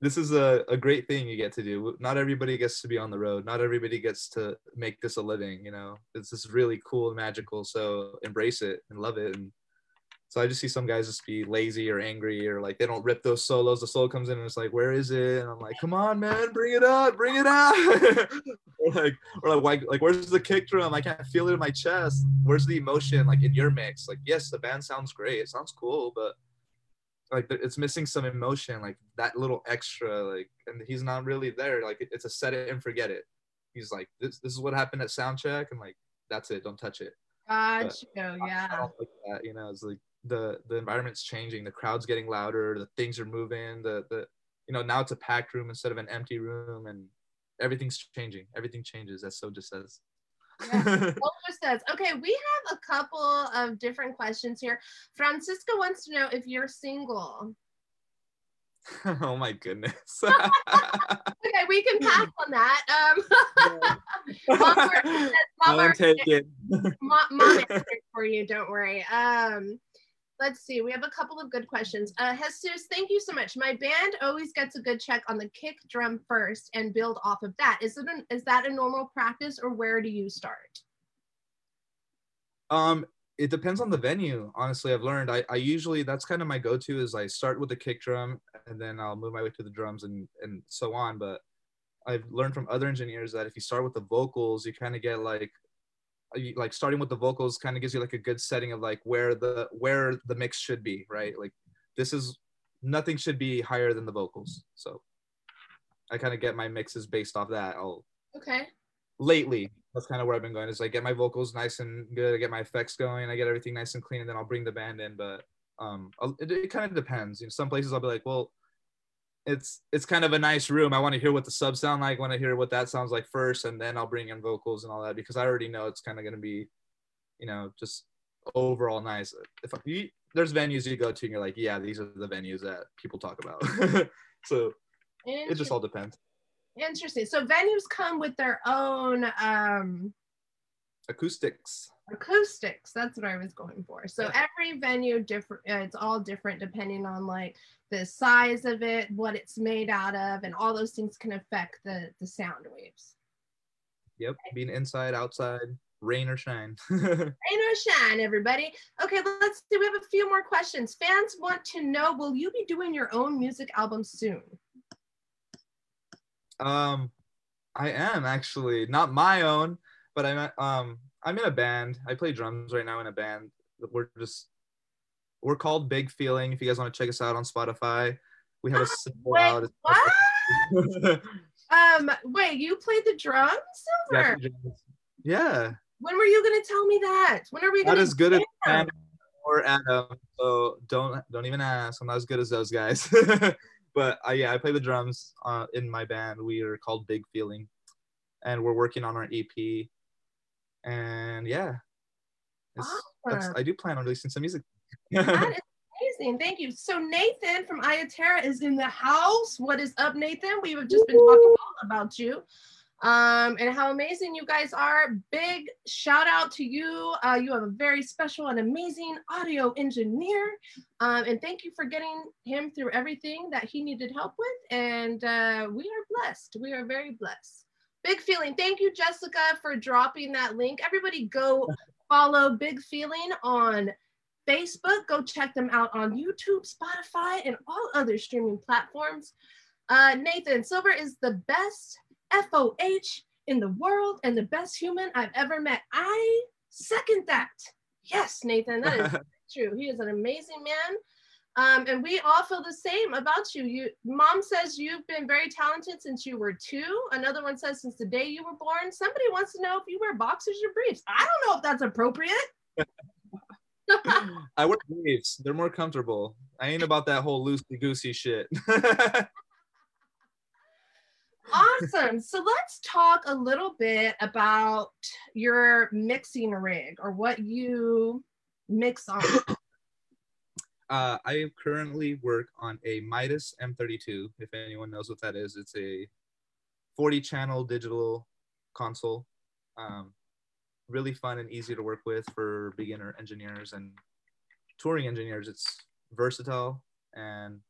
[SPEAKER 2] this is a, a great thing you get to do. Not everybody gets to be on the road. Not everybody gets to make this a living, you know. It's just really cool and magical. So embrace it and love it. And so I just see some guys just be lazy or angry or like they don't rip those solos. The solo comes in and it's like, where is it? And I'm like, come on, man, bring it up, bring it out. or like, or like, like, where's the kick drum? I can't feel it in my chest. Where's the emotion? Like in your mix? Like, yes, the band sounds great. It sounds cool, but like it's missing some emotion like that little extra like and he's not really there like it's a set it and forget it. He's like this this is what happened at sound check and like that's it don't touch it.
[SPEAKER 1] Gotcha yeah. I,
[SPEAKER 2] like that, you know it's like the the environment's changing the crowd's getting louder the things are moving the the you know now it's a packed room instead of an empty room and everything's changing everything changes as so just says.
[SPEAKER 1] Yeah. says, okay, we have a couple of different questions here. Francisco wants to know if you're single.
[SPEAKER 2] oh my goodness.
[SPEAKER 1] okay, we can pass on that. Um, mom, says, mom, take it. mom, mom for you. Don't worry. Um, let's see. We have a couple of good questions. Uh, Jesus, thank you so much. My band always gets a good check on the kick drum first and build off of that. Is it an, is that a normal practice or where do you start?
[SPEAKER 2] Um, it depends on the venue. Honestly, I've learned. I, I usually that's kind of my go-to is I start with the kick drum and then I'll move my way to the drums and and so on. But I've learned from other engineers that if you start with the vocals, you kind of get like like starting with the vocals kind of gives you like a good setting of like where the where the mix should be, right? Like this is nothing should be higher than the vocals. So I kind of get my mixes based off that. I'll
[SPEAKER 1] okay.
[SPEAKER 2] Lately, that's kind of where I've been going. Is like get my vocals nice and good, I get my effects going, I get everything nice and clean, and then I'll bring the band in. But um, it, it kind of depends. You know, some places I'll be like, well, it's it's kind of a nice room. I want to hear what the subs sound like. I want to hear what that sounds like first, and then I'll bring in vocals and all that because I already know it's kind of going to be, you know, just overall nice. If you, there's venues you go to and you're like, yeah, these are the venues that people talk about. so it just all depends.
[SPEAKER 1] Interesting. So venues come with their own um,
[SPEAKER 2] acoustics.
[SPEAKER 1] Acoustics. That's what I was going for. So yeah. every venue different. Uh, it's all different depending on like the size of it, what it's made out of, and all those things can affect the the sound waves.
[SPEAKER 2] Yep, being inside, outside. rain or shine.
[SPEAKER 1] Rain or shine, everybody. Okay, let's see. We have a few more questions. Fans want to know: Will you be doing your own music album soon?
[SPEAKER 2] Um, I am actually not my own, but I'm um I'm in a band. I play drums right now in a band. We're just we're called Big Feeling. If you guys want to check us out on Spotify, we have a single
[SPEAKER 1] Wait,
[SPEAKER 2] out.
[SPEAKER 1] what? Um, wait, you played the drums, Silver?
[SPEAKER 2] yeah.
[SPEAKER 1] When were you gonna tell me that? When are we gonna
[SPEAKER 2] as good as
[SPEAKER 1] jam?
[SPEAKER 2] Sam or Adam. So don't don't even ask. I'm not as good as those guys. but uh, yeah, I play the drums uh, in my band. We are called Big Feeling, and we're working on our EP. And yeah, it's, that's,
[SPEAKER 1] Awesome.
[SPEAKER 2] I do plan on releasing some music.
[SPEAKER 1] That is amazing. Thank you. So Nathan from Iya Terra is in the house. What is up, Nathan? We have just been talking all about you. Um, and how amazing you guys are. Big shout out to you. Uh, you have a very special and amazing audio engineer. Um, and thank you for getting him through everything that he needed help with. And uh, we are blessed. We are very blessed. Big feeling. Thank you, Jessica, for dropping that link. Everybody go follow Big Feeling on Facebook. Go check them out on YouTube, Spotify, and all other streaming platforms. Uh, Nathan Silver is the best FOH in the world and the best human I've ever met. I second that. Yes, Nathan, that is true. He is an amazing man. Um, and we all feel the same about you. You, mom says you've been very talented since you were two. Another one says since the day you were born. Somebody wants to know if you wear boxers or briefs. I don't know if that's appropriate.
[SPEAKER 2] I wear briefs. They're more comfortable. I ain't about that whole loosey goosey shit.
[SPEAKER 1] awesome. So let's talk a little bit about your mixing rig or what you mix on.
[SPEAKER 2] uh, I currently work on a Midas M32. If anyone knows what that is, it's a 40 channel digital console. Um, really fun and easy to work with for beginner engineers and touring engineers. It's versatile and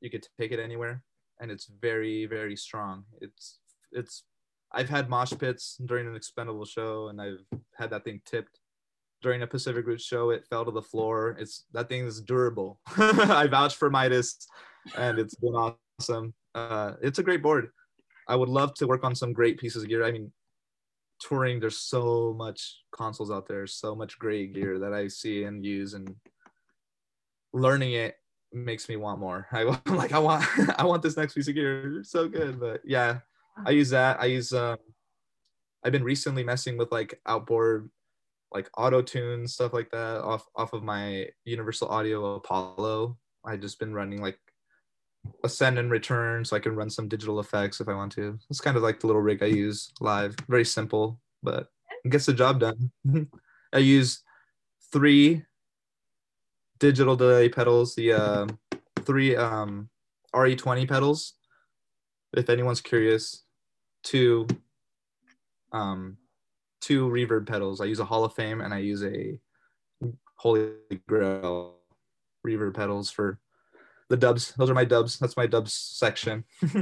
[SPEAKER 2] you could take it anywhere and it's very very strong. It's it's i've had mosh pits during an expendable show and i've had that thing tipped. During a pacific roots show it fell to the floor. It's that thing is durable. I vouch for midas and it's been awesome. Uh, it's a great board. I would love to work on some great pieces of gear. I mean touring there's so much consoles out there so much great gear that i see and use and learning it makes me want more. I am like I want I want this next piece of gear. It's so good, but yeah, I use that. I use um I've been recently messing with like outboard like auto tune stuff like that off off of my Universal Audio Apollo. I just been running like ascend and return so I can run some digital effects if I want to. It's kind of like the little rig I use live. Very simple, but gets the job done. I use three digital delay pedals, the uh, three um, RE20 pedals. If anyone's curious, two um, two reverb pedals. I use a Hall of Fame and I use a Holy Grail reverb pedals for the dubs. Those are my dubs. That's my dubs section.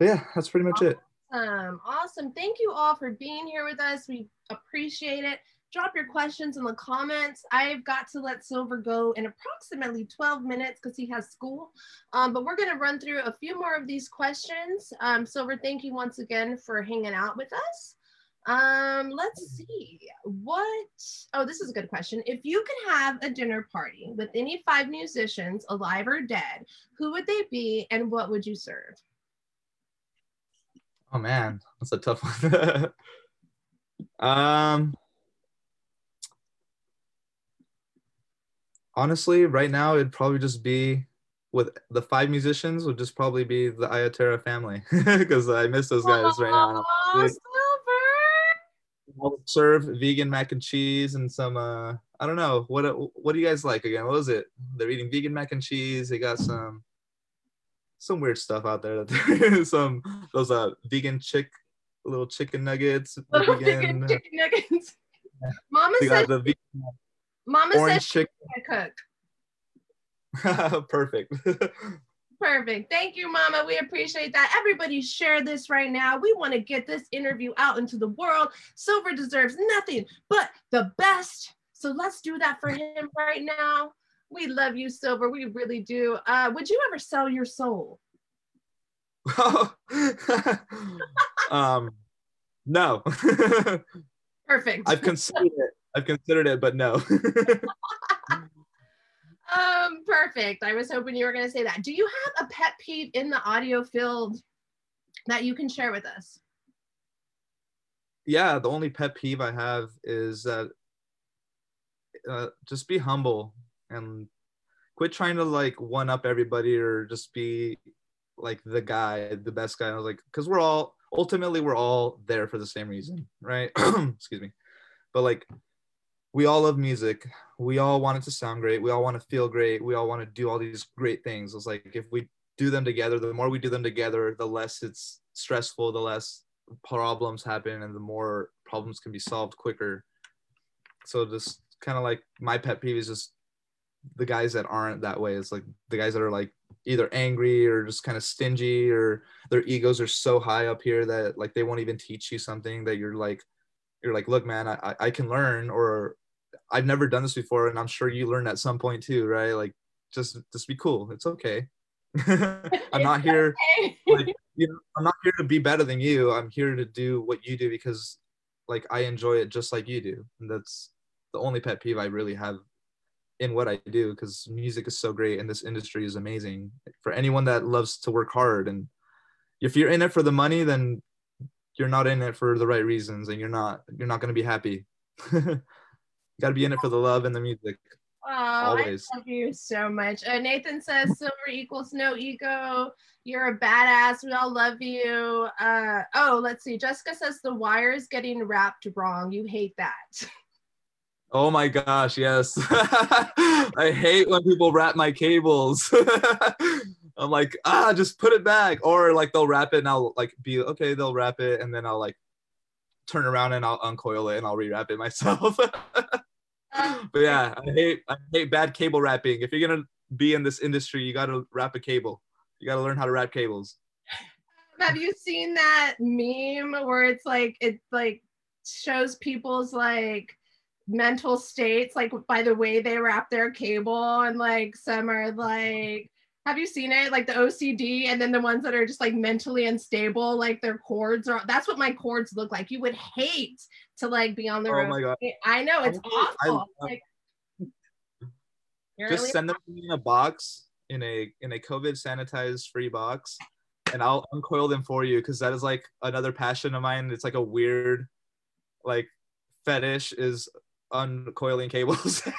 [SPEAKER 2] yeah, that's pretty much it.
[SPEAKER 1] Awesome. Awesome. Thank you all for being here with us. We appreciate it. Drop your questions in the comments. I've got to let Silver go in approximately 12 minutes because he has school. Um, but we're going to run through a few more of these questions. Um, Silver, thank you once again for hanging out with us. Um, let's see what, oh, this is a good question. If you could have a dinner party with any five musicians, alive or dead, who would they be and what would you serve?
[SPEAKER 2] Oh man, that's a tough one. um, honestly, right now it'd probably just be with the five musicians would just probably be the Iya Terra family because I miss those guys right now.
[SPEAKER 1] Silver.
[SPEAKER 2] I'll serve vegan mac and cheese and some uh I don't know what what do you guys like again? What was it? They're eating vegan mac and cheese. They got some some weird stuff out there. That some those uh vegan chick little chicken nuggets.
[SPEAKER 1] Little
[SPEAKER 2] vegan,
[SPEAKER 1] chicken, chicken nuggets. Mama
[SPEAKER 2] they
[SPEAKER 1] said,
[SPEAKER 2] the vegan
[SPEAKER 1] Mama said
[SPEAKER 2] orange
[SPEAKER 1] she
[SPEAKER 2] chicken.
[SPEAKER 1] can cook.
[SPEAKER 2] Perfect.
[SPEAKER 1] Perfect. Thank you, Mama. We appreciate that. Everybody share this right now. We want to get this interview out into the world. Silver deserves nothing but the best. So let's do that for him right now. We love you, Silver. We really do. Uh, would you ever sell your soul?
[SPEAKER 2] um, no.
[SPEAKER 1] Perfect.
[SPEAKER 2] I've considered it. I've considered it, but no.
[SPEAKER 1] um, perfect. I was hoping you were going to say that. Do you have a pet peeve in the audio field that you can share with us?
[SPEAKER 2] Yeah, the only pet peeve I have is that uh, just be humble and quit trying to like one up everybody or just be like the guy, the best guy. I was like, because we're all ultimately we're all there for the same reason, right? Excuse me. But like we all love music. We all want it to sound great. We all want to feel great. We all want to do all these great things. It's like if we do them together, the more we do them together, the less it's stressful, the less problems happen, and the more problems can be solved quicker. So just kind of like my pet peeve is just the guys that aren't that way. It's like the guys that are like either angry or just kind of stingy or their egos are so high up here that like they won't even teach you something that you're like you're like look man I, I can learn or I've never done this before and I'm sure you learned at some point too right? Like just just be cool. It's okay. I'm not here like, you know, I'm not here to be better than you. I'm here to do what you do because like I enjoy it just like you do. And that's the only pet peeve I really have in what I do because music is so great and this industry is amazing. For anyone that loves to work hard. And if you're in it for the money, then you're not in it for the right reasons and you're not you're not going to be happy. got to be in it for the love and the music.
[SPEAKER 1] Oh, Always. I love you so much. Uh, Nathan says silver equals no ego. You're a badass. We all love you. Uh, oh, let's see. Jessica says the wire is getting wrapped wrong. You hate that.
[SPEAKER 2] Oh my gosh, yes. I hate when people wrap my cables. I'm like, ah, just put it back. Or like they'll wrap it and I'll like be okay, they'll wrap it and then I'll like turn around and I'll uncoil it and I'll rewrap it myself. but yeah, I hate I hate bad cable wrapping. If you're gonna be in this industry, you gotta wrap a cable. You gotta learn how to wrap cables.
[SPEAKER 1] Um, have you seen that meme where it's like it like shows people's like mental states like by the way they wrap their cable and like some are like have you seen it like the ocd and then the ones that are just like mentally unstable like their cords are that's what my cords look like you would hate to like be on the
[SPEAKER 2] oh
[SPEAKER 1] road
[SPEAKER 2] my God.
[SPEAKER 1] i know it's awful like,
[SPEAKER 2] just send them in a box in a in a covid sanitized free box and i'll uncoil them for you because that is like another passion of mine it's like a weird like fetish is uncoiling cables. so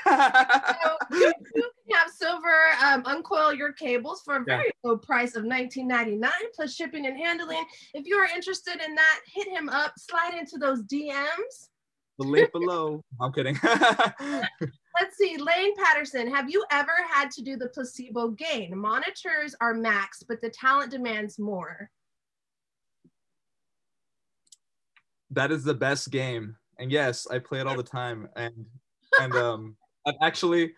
[SPEAKER 1] you, you, can have silver um, uncoil your cables for a very yeah. low price of $19.99 plus shipping and handling. If you are interested in that, hit him up, slide into those DMs.
[SPEAKER 2] The link below. I'm kidding.
[SPEAKER 1] Let's see, Lane Patterson, have you ever had to do the placebo gain? Monitors are max, but the talent demands more.
[SPEAKER 2] That is the best game and yes, I play it all the time. And and um, I've actually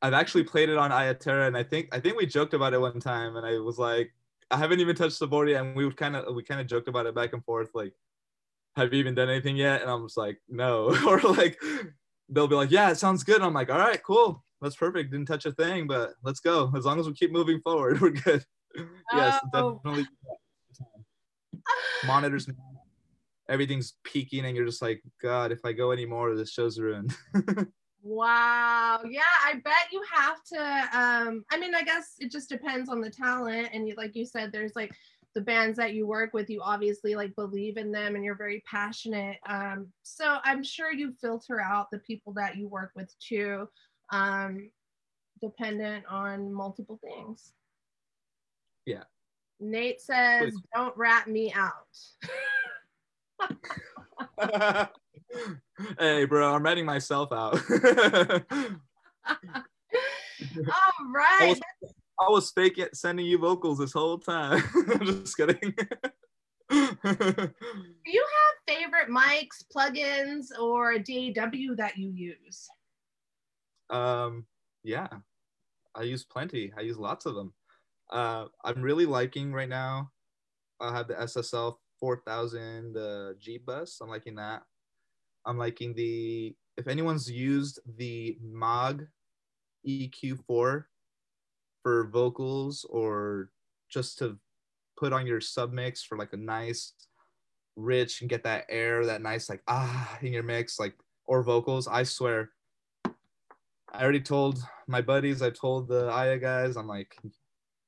[SPEAKER 2] I've actually played it on Iya Terra, and I think I think we joked about it one time, and I was like, I haven't even touched the board yet, and we would kind of we kind of joked about it back and forth, like, have you even done anything yet? And I'm just like, no, or like they'll be like, yeah, it sounds good. And I'm like, all right, cool, that's perfect. Didn't touch a thing, but let's go. As long as we keep moving forward, we're good. yes, oh. definitely. Monitors everything's peaking and you're just like god if i go anymore this show's ruined
[SPEAKER 1] wow. Yeah i bet you have to um i mean i guess it just depends on the talent and you, like you said there's like the bands that you work with you obviously like believe in them and you're very passionate um so i'm sure you filter out the people that you work with too um dependent on multiple things.
[SPEAKER 2] Yeah.
[SPEAKER 1] Nate says Please. don't rat me out
[SPEAKER 2] hey, bro, I'm writing myself out.
[SPEAKER 1] All right. I
[SPEAKER 2] was, I was fake it, sending you vocals this whole time. I'm just kidding.
[SPEAKER 1] Do you have favorite mics, plugins, or DAW that you use?
[SPEAKER 2] Um, yeah, I use plenty. I use lots of them. uh, I'm really liking right now. I have the SSL 4000 uh, G bus. I'm liking that. I'm liking the. If anyone's used the Maag EQ4 for vocals or just to put on your sub mix for like a nice, rich and get that air, that nice like ah in your mix, like or vocals. I swear, I already told my buddies. I told the Aya guys. I'm like,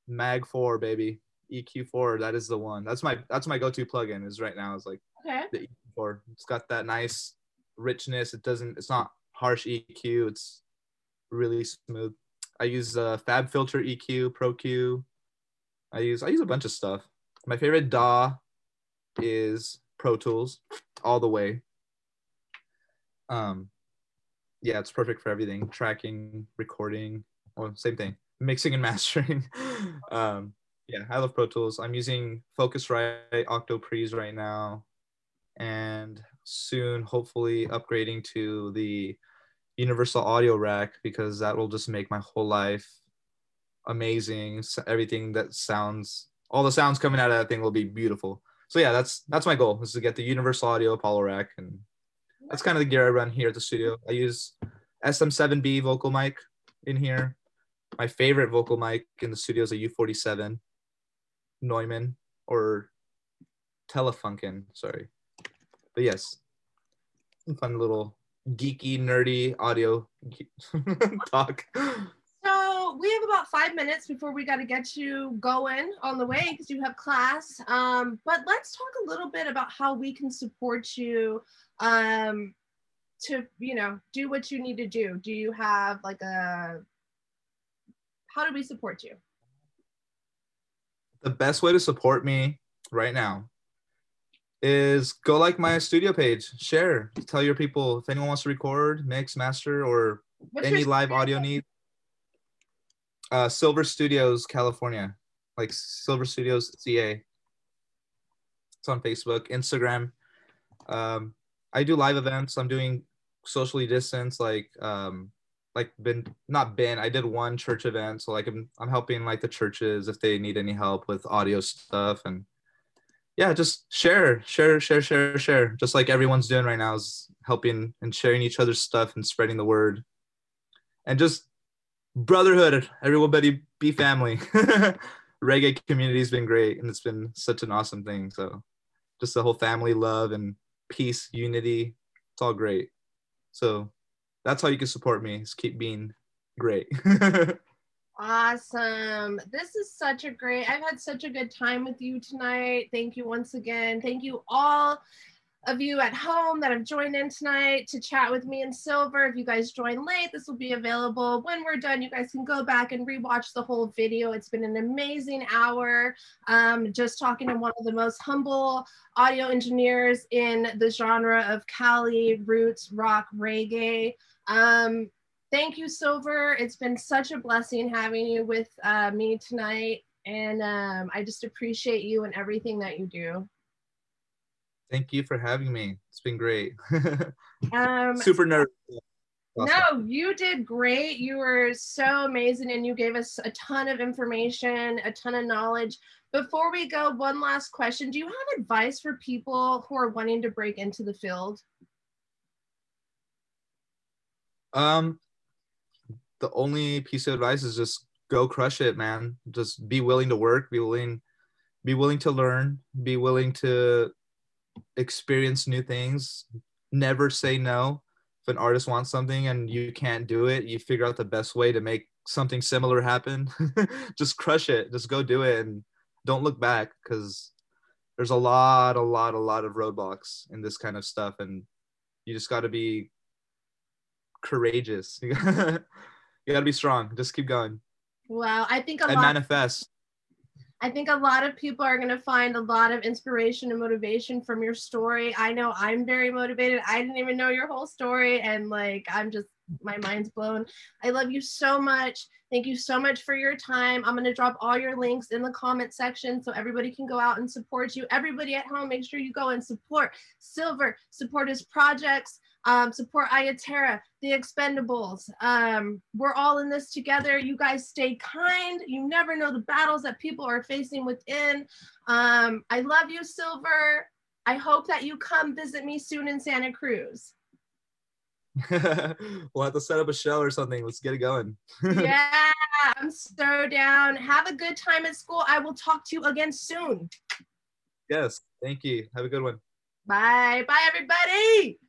[SPEAKER 2] Maag Four baby, EQ Four. That is the one. That's my that's my go-to plugin. Is right now. Is like
[SPEAKER 1] Okay.
[SPEAKER 2] the EQ Four. It's got that nice richness. It doesn't. It's not harsh EQ. It's really smooth. I use uh, Fab Filter EQ, Pro Q. I use I use a bunch of stuff. My favorite DAW is Pro Tools, all the way. Um, yeah, it's perfect for everything: tracking, recording, or same thing, mixing and mastering. um, yeah, I love Pro Tools. I'm using Focusrite Octopre's right now, and soon, hopefully, upgrading to the Universal Audio Rack because that will just make my whole life amazing. S- Everything that sounds, all the sounds coming out of that thing will be beautiful. So yeah, that's that's my goal is to get the Universal Audio Apollo Rack, and that's kind of the gear I run here at the studio. I use SM7B vocal mic in here. My favorite vocal mic in the studio is a U47 Neumann or Telefunken. Sorry, but yes, fun little geeky, nerdy audio talk.
[SPEAKER 1] So we have about five minutes before we got to get you going on the way because you have class. Um, but let's talk a little bit about how we can support you um, to, you know, do what you need to do. Do you have like a, how do we support you?
[SPEAKER 2] the best way to support me right now is go like my studio page, share, tell your people if anyone wants to record, mix, master, or
[SPEAKER 1] What's
[SPEAKER 2] any live audio needs. Uh, Silver Studios, California, like Silver Studios CA. It's on Facebook, Instagram. Um, I do live events. I'm doing socially distance, like um, like been not been. I did one church event, so like I'm I'm helping like the churches if they need any help with audio stuff and yeah, just share, share, share, share, share. Just like everyone's doing right now is helping and sharing each other's stuff and spreading the word. And just brotherhood, everybody be family. Reggae community's been great and it's been such an awesome thing. So just the whole family love and peace, unity, it's all great. So that's how you can support me is keep being great.
[SPEAKER 1] Awesome. This is such a great, I've had such a good time with you tonight. Thank you once again. Thank you all of you at home that have joined in tonight to chat with me and Silver. If you guys join late, this will be available when we're done. You guys can go back and rewatch the whole video. It's been an amazing hour. Um, just talking to one of the most humble audio engineers in the genre of Cali roots rock reggae. Um, thank you, Silver. It's been such a blessing having you with uh, me tonight. And um, I just appreciate you and everything that you do.
[SPEAKER 2] Thank you for having me. It's been great.
[SPEAKER 1] Um,
[SPEAKER 2] Super nervous.
[SPEAKER 1] No, you did great. You were so amazing and you gave us a ton of information, a ton of knowledge. Before we go, one last question. Do you have advice for people who are wanting to break into the field?
[SPEAKER 2] Um, the only piece of advice is just go crush it, man. Just be willing to work, be willing, be willing to learn, be willing to experience new things. Never say no. If an artist wants something and you can't do it, you figure out the best way to make something similar happen. just crush it. Just go do it and don't look back because there's a lot, a lot, a lot of roadblocks in this kind of stuff. And you just got to be courageous. you got to be strong. Just keep going
[SPEAKER 1] Well, I think a
[SPEAKER 2] and
[SPEAKER 1] lot
[SPEAKER 2] manifest.
[SPEAKER 1] I think a lot of people are going to find a lot of inspiration and motivation from your story. I know I'm very motivated. I didn't even know your whole story and like I'm just my mind's blown. I love you so much. Thank you so much for your time. I'm going to drop all your links in the comment section so everybody can go out and support you. Everybody at home, make sure you go and support Silver, support his projects. Um, support Iya Terra, the Expendables. Um, we're all in this together. You guys stay kind. You never know the battles that people are facing within. Um, I love you, Silver. I hope that you come visit me soon in Santa Cruz.
[SPEAKER 2] we'll have to set up a show or something. Let's get it going.
[SPEAKER 1] yeah, I'm so down. Have a good time at school. I will talk to you again soon.
[SPEAKER 2] Yes, thank you. Have a good one.
[SPEAKER 1] Bye. Bye, everybody.